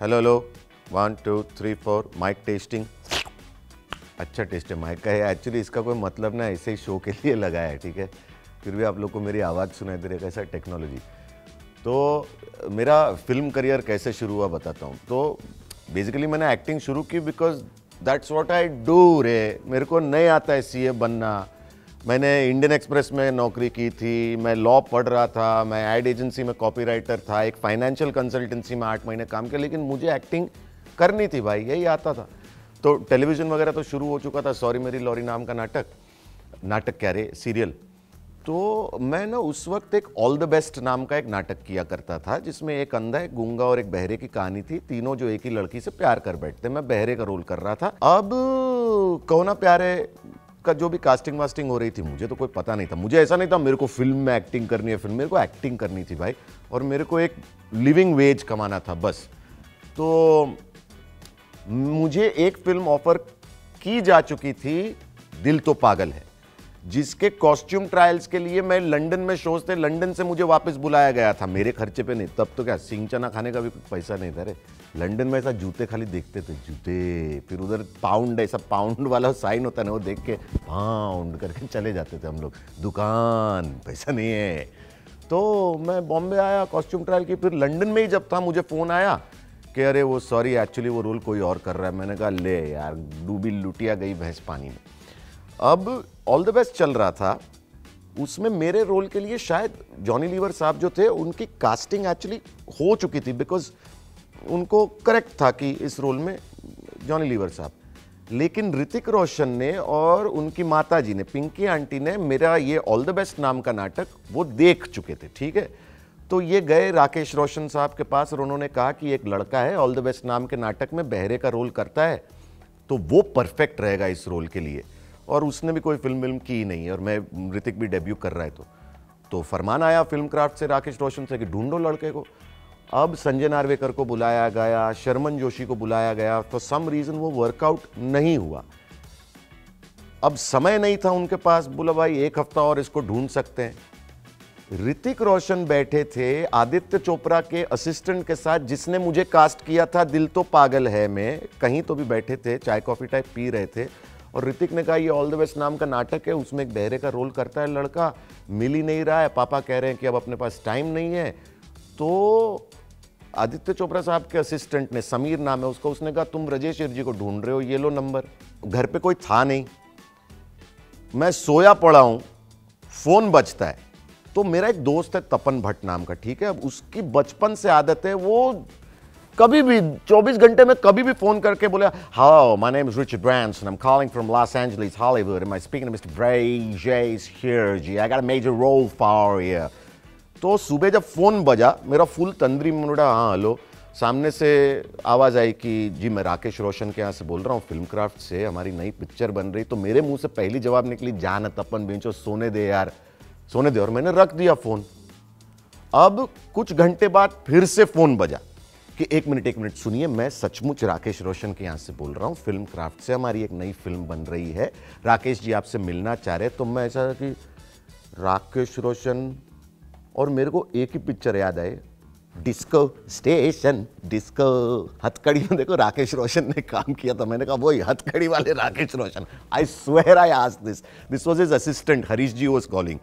Hello hello one two three four mic testing अच्छा test है mic का है। एक्चुअली इसका कोई मतलब ना ऐसे ही शो के लिए लगाया है, ठीक है? फिर भी आप लोग को मेरी आवाज़ सुनाई दे रही है, कैसा टेक्नोलॉजी तो मेरा फ़िल्म करियर कैसे शुरू हुआ बताता हूँ। तो बेसिकली मैंने एक्टिंग शुरू की because that's what I do रे। मेरे को नहीं आता है सीए बनना। मैंने इंडियन एक्सप्रेस में नौकरी की थी, मैं लॉ पढ़ रहा था, मैं एड एजेंसी में कॉपीराइटर था, एक फाइनेंशियल कंसल्टेंसी में आठ महीने काम किया, लेकिन मुझे एक्टिंग करनी थी भाई, यही आता था। तो टेलीविज़न वगैरह तो शुरू हो चुका था सॉरी मेरी लॉरी नाम का नाटक नाटक क्या रे सीरियल तो मैं ना उस वक्त एक ऑल द बेस्ट नाम का एक नाटक किया करता था, जिसमें एक अंधा, एक गूँगा और एक बहरे की कहानी थी, तीनों जो एक ही लड़की से प्यार कर बैठते, मैं बहरे का रोल कर रहा था। अब कौना प्यारे का जो भी कास्टिंग वास्टिंग हो रही थी, मुझे तो कोई पता नहीं था। मुझे ऐसा नहीं था, मेरे को फ़िल्म में एक्टिंग करनी है फ़िल्म मेरे को एक्टिंग करनी थी भाई। और मेरे को एक लिविंग वेज कमाना था, बस। तो मुझे एक फ़िल्म ऑफ़र की जा चुकी थी, दिल तो पागल है। जिसके कॉस्ट्यूम ट्रायल्स के लिए मैं लंदन में शोज़ थे लंदन से मुझे वापस बुलाया गया था, मेरे खर्चे पे नहीं। तब तो क्या सिंह चना खाने का भी कुछ पैसा नहीं था रे। लंदन में ऐसा जूते खाली देखते थे, जूते, फिर उधर पाउंड ऐसा पाउंड वाला साइन होता ना, वो देख के पाउंड करके चले जाते थे हम लोग। दुकान, पैसा नहीं है। तो मैं बॉम्बे आया कॉस्ट्यूम ट्रायल की, फिर लंदन में ही जब था, मुझे फ़ोन आया कि अरे वो सॉरी एक्चुअली वो रोल कोई और कर रहा है। मैंने कहा, ले यार, डूबी लुटिया गई भैंस पानी में। अब ऑल द बेस्ट चल रहा था। उसमें मेरे रोल के लिए शायद जॉनी लीवर साहब जो थे, उनकी कास्टिंग एक्चुअली हो चुकी थी बिकॉज़ उनको करेक्ट था कि इस रोल में जॉनी लीवर साहब। लेकिन ऋतिक रोशन ने और उनकी माता जी ने, पिंकी आंटी ने मेरा ये ऑल द बेस्ट नाम का नाटक वो देख चुके थे, ठीक है? तो ये गए राकेश रोशन साहब के पास और उन्होंने कहा कि एक लड़का है ऑल द बेस्ट नाम के नाटक में बहरे का रोल करता है तो वो परफेक्ट रहेगा इस रोल के लिए। और उसने भी कोई फ़िल्म विल्म की नहीं और मैं ऋतिक भी डेब्यू कर रहा है तो। तो फरमान आया फ़िल्म क्राफ्ट से, राकेश रोशन से कि ढूंढो लड़के को। अब संजय नार्वेकर को बुलाया गया, शर्मन जोशी को बुलाया गया फॉर सम रीज़न वो वर्कआउट नहीं हुआ। अब समय नहीं था उनके पास, बोला भाई एक हफ़्ता और इसको ढूंढ सकते हैं। ऋतिक रोशन बैठे थे आदित्य चोपड़ा के असिस्टेंट के साथ, जिसने मुझे कास्ट किया था दिल तो पागल है में, कहीं तो भी बैठे थे, चाय कॉफ़ी टाइप पी रहे थे। और ऋतिक ने कहा, ये ऑल द बेस्ट नाम का नाटक है, उसमें एक बहरे का रोल करता है लड़का, मिल ही नहीं रहा है। पापा कह रहे हैं कि अब अपने पास टाइम नहीं है। तो आदित्य चोपड़ा साहब के असिस्टेंट ने, समीर नाम है उसका, उसने कहा, तुम रजेश जी को ढूंढ रहे हो, ये लो नंबर घर पे कोई था नहीं। मैं सोया पड़ा हूँ, फ़ोन बजता है तो मेरा एक दोस्त है तपन भट्ट नाम का, ठीक है? अब उसकी बचपन से आदत है, वो कभी भी 24 घंटे में कभी भी फ़ोन करके बोले how my name is Richard Branson I am calling from Los Angeles Hollywood am I speaking mister Brajesh here ji I got a major role for here तो सुबह जब फ़ोन बजा, मेरा फुल तंद्री मुड़ा हाँ हेलो सामने से आवाज़ आई कि, जी, मैं राकेश रोशन के यहाँ से बोल रहा हूँ फ़िल्म क्राफ्ट से हमारी नई पिक्चर बन रही तो मेरे मुँह से पहली जवाब निकली, जान तपन बेंचो, सोने दे यार, सोने दे। और मैंने रख दिया फ़ोन। अब कुछ घंटे बाद फिर से फ़ोन बजा। कि एक मिनट एक मिनट सुनिए, मैं सचमुच राकेश रोशन के यहाँ से बोल रहा हूँ। फ़िल्म क्राफ्ट से हमारी एक नई फ़िल्म बन रही है। राकेश जी आपसे मिलना चाह रहे तो मैं ऐसा कि राकेश रोशन और मेरे को एक ही पिक्चर याद आए। डिस्को स्टेशन, डिस्को हथकड़ी। में देखो, राकेश रोशन ने काम किया था। मैंने कहा, वही हथकड़ी वाले राकेश रोशन। आई स्वेयर आई आज this this was is assistant Harish ji was calling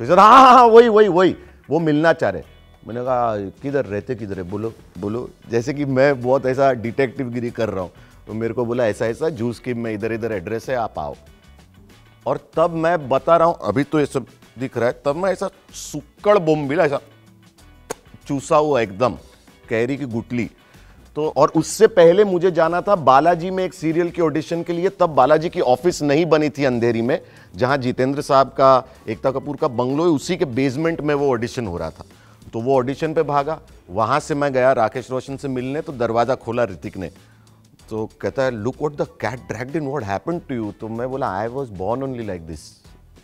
तो सर हाँ हाँ वही वही वही, वो मिलना चाह रहे मैंने कहा, किधर रहते, किधर है? बोलो बोलो। जैसे कि मैं बहुत ऐसा डिटेक्टिव गिरी कर रहा हूँ तो मेरे को बोला, ऐसा ऐसा जूस की मैं इधर इधर एड्रेस है, आप आओ। और तब मैं बता रहा हूँ, अभी तो ये सब दिख रहा है, तब मैं ऐसा सुक्कड़ बोम मिला, ऐसा चूसा हुआ एकदम, कैरी की गुटली तो और उससे पहले मुझे जाना था बालाजी में एक सीरियल के ऑडिशन के लिए, तब बालाजी की ऑफ़िस नहीं बनी थी अंधेरी में, जहाँ जितेंद्र साहब का, एकता कपूर का बंगलो है, उसी के बेसमेंट में वो ऑडिशन हो रहा था। तो वो ऑडिशन पे भागा। वहाँ से मैं गया राकेश रोशन से मिलने तो दरवाज़ा खोला ऋतिक ने। तो कहता है look what the cat dragged in what happen to you तो मैं बोला I was born only like this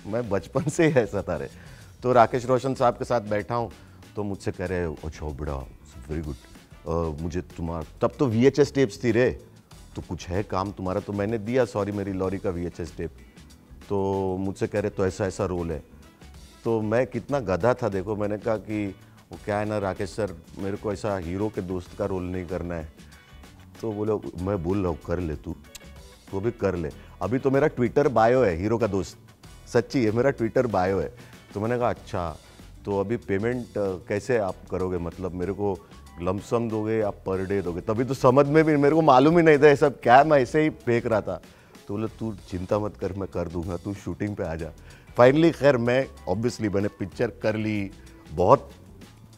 मैं बचपन से ही ऐसा था रे। तो राकेश रोशन साहब के साथ बैठा हूँ तो मुझसे कह रहे अच्छा बड़ा वेरी गुड मुझे तुम्हारा तब तो वी एच एस टेप्स थी रे। तो कुछ है काम तुम्हारा तो मैंने दिया सॉरी मेरी लॉरी का वी एच एस टेप तो मुझसे कह रहे तो ऐसा ऐसा रोल है। तो मैं कितना गधा था, देखो, मैंने कहा कि वो क्या है ना, राकेश सर, मेरे को ऐसा हीरो के दोस्त का रोल नहीं करना है। तो बोले मैं बोल रहा हूँ, कर ले तू। तो भी कर ले। अभी तो मेरा ट्विटर बायो है, हीरो का दोस्त। सच्ची है, मेरा ट्विटर बायो है। तो मैंने कहा अच्छा तो अभी पेमेंट कैसे आप करोगे? मतलब मेरे को लमसम दोगे या पर डे दोगे? तभी तो समझ में भी, मेरे को मालूम ही नहीं था ये सब क्या मैं ऐसे ही फेंक रहा था। तो बोले, तू चिंता मत कर, मैं कर दूँगा, तू शूटिंग पे आ जा। फाइनली खैर, मैं ऑब्वियसली मैंने पिक्चर कर ली। बहुत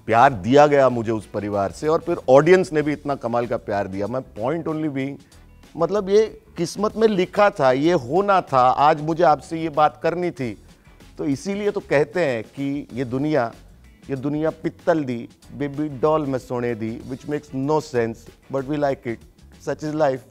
प्यार दिया गया मुझे उस परिवार से और फिर ऑडियंस ने भी इतना कमाल का प्यार दिया। मैं पॉइंट ओनली बीइंग मतलब ये किस्मत में लिखा था, ये होना था, आज मुझे आपसे ये बात करनी थी। तो इसीलिए तो कहते हैं कि ये दुनिया ये दुनिया पित्तल दी बेबी डॉल में सोने दी which makes no sense but we like it such is life